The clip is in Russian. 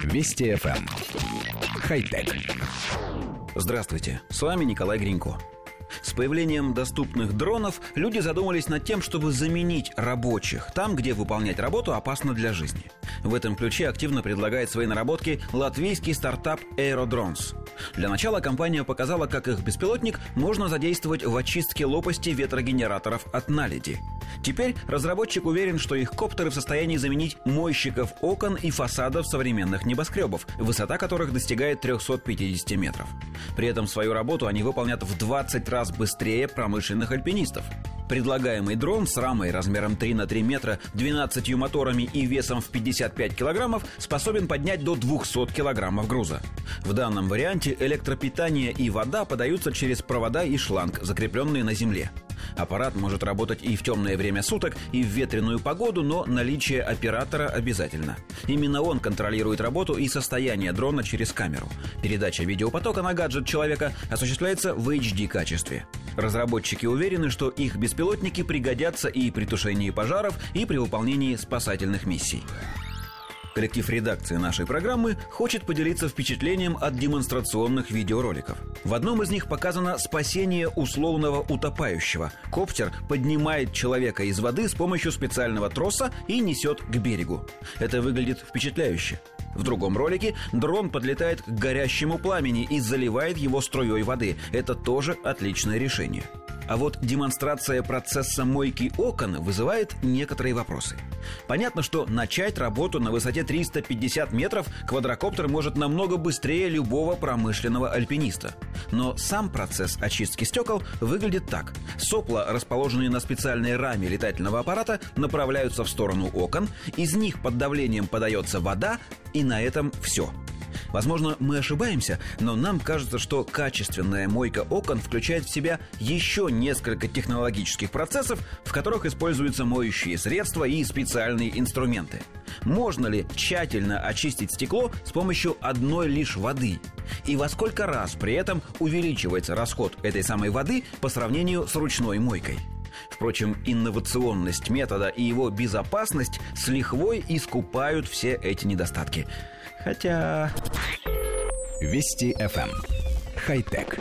Вести FM. Эм. Хай-тек. Здравствуйте, с вами Николай Гринько. С появлением доступных дронов люди задумались над тем, чтобы заменить рабочих там, где выполнять работу опасно для жизни. В этом ключе активно предлагает свои наработки латвийский стартап Aerodrones. Для начала компания показала, как их беспилотник можно задействовать в очистке лопасти ветрогенераторов от наледи. Теперь разработчик уверен, что их коптеры в состоянии заменить мойщиков окон и фасадов современных небоскребов, высота которых достигает 350 метров. При этом свою работу они выполнят в 20 раз быстрее промышленных альпинистов. Предлагаемый дрон с рамой размером 3 на 3 метра, 12 моторами и весом в 55 килограммов способен поднять до 200 килограммов груза. В данном варианте электропитание и вода подаются через провода и шланг, закрепленные на земле. Аппарат может работать и в темное время суток, и в ветреную погоду, но наличие оператора обязательно. Именно он контролирует работу и состояние дрона через камеру. Передача видеопотока на гаджет человека осуществляется в HD-качестве. Разработчики уверены, что их беспилотники пригодятся и при тушении пожаров, и при выполнении спасательных миссий. Коллектив редакции нашей программы хочет поделиться впечатлением от демонстрационных видеороликов. В одном из них показано спасение условного утопающего. Коптер поднимает человека из воды с помощью специального троса и несет к берегу. Это выглядит впечатляюще. В другом ролике дрон подлетает к горящему пламени и заливает его струей воды. Это тоже отличное решение. А вот демонстрация процесса мойки окон вызывает некоторые вопросы. Понятно, что начать работу на высоте 350 метров квадрокоптер может намного быстрее любого промышленного альпиниста. Но сам процесс очистки стекол выглядит так. Сопла, расположенные на специальной раме летательного аппарата, направляются в сторону окон, из них под давлением подается вода, и на этом все – Возможно, мы ошибаемся, но нам кажется, что качественная мойка окон включает в себя еще несколько технологических процессов, в которых используются моющие средства и специальные инструменты. Можно ли тщательно очистить стекло с помощью одной лишь воды? И во сколько раз при этом увеличивается расход этой самой воды по сравнению с ручной мойкой? Впрочем, инновационность метода и его безопасность с лихвой искупают все эти недостатки. Хотя... Вести FM. Эм. Хай-тек.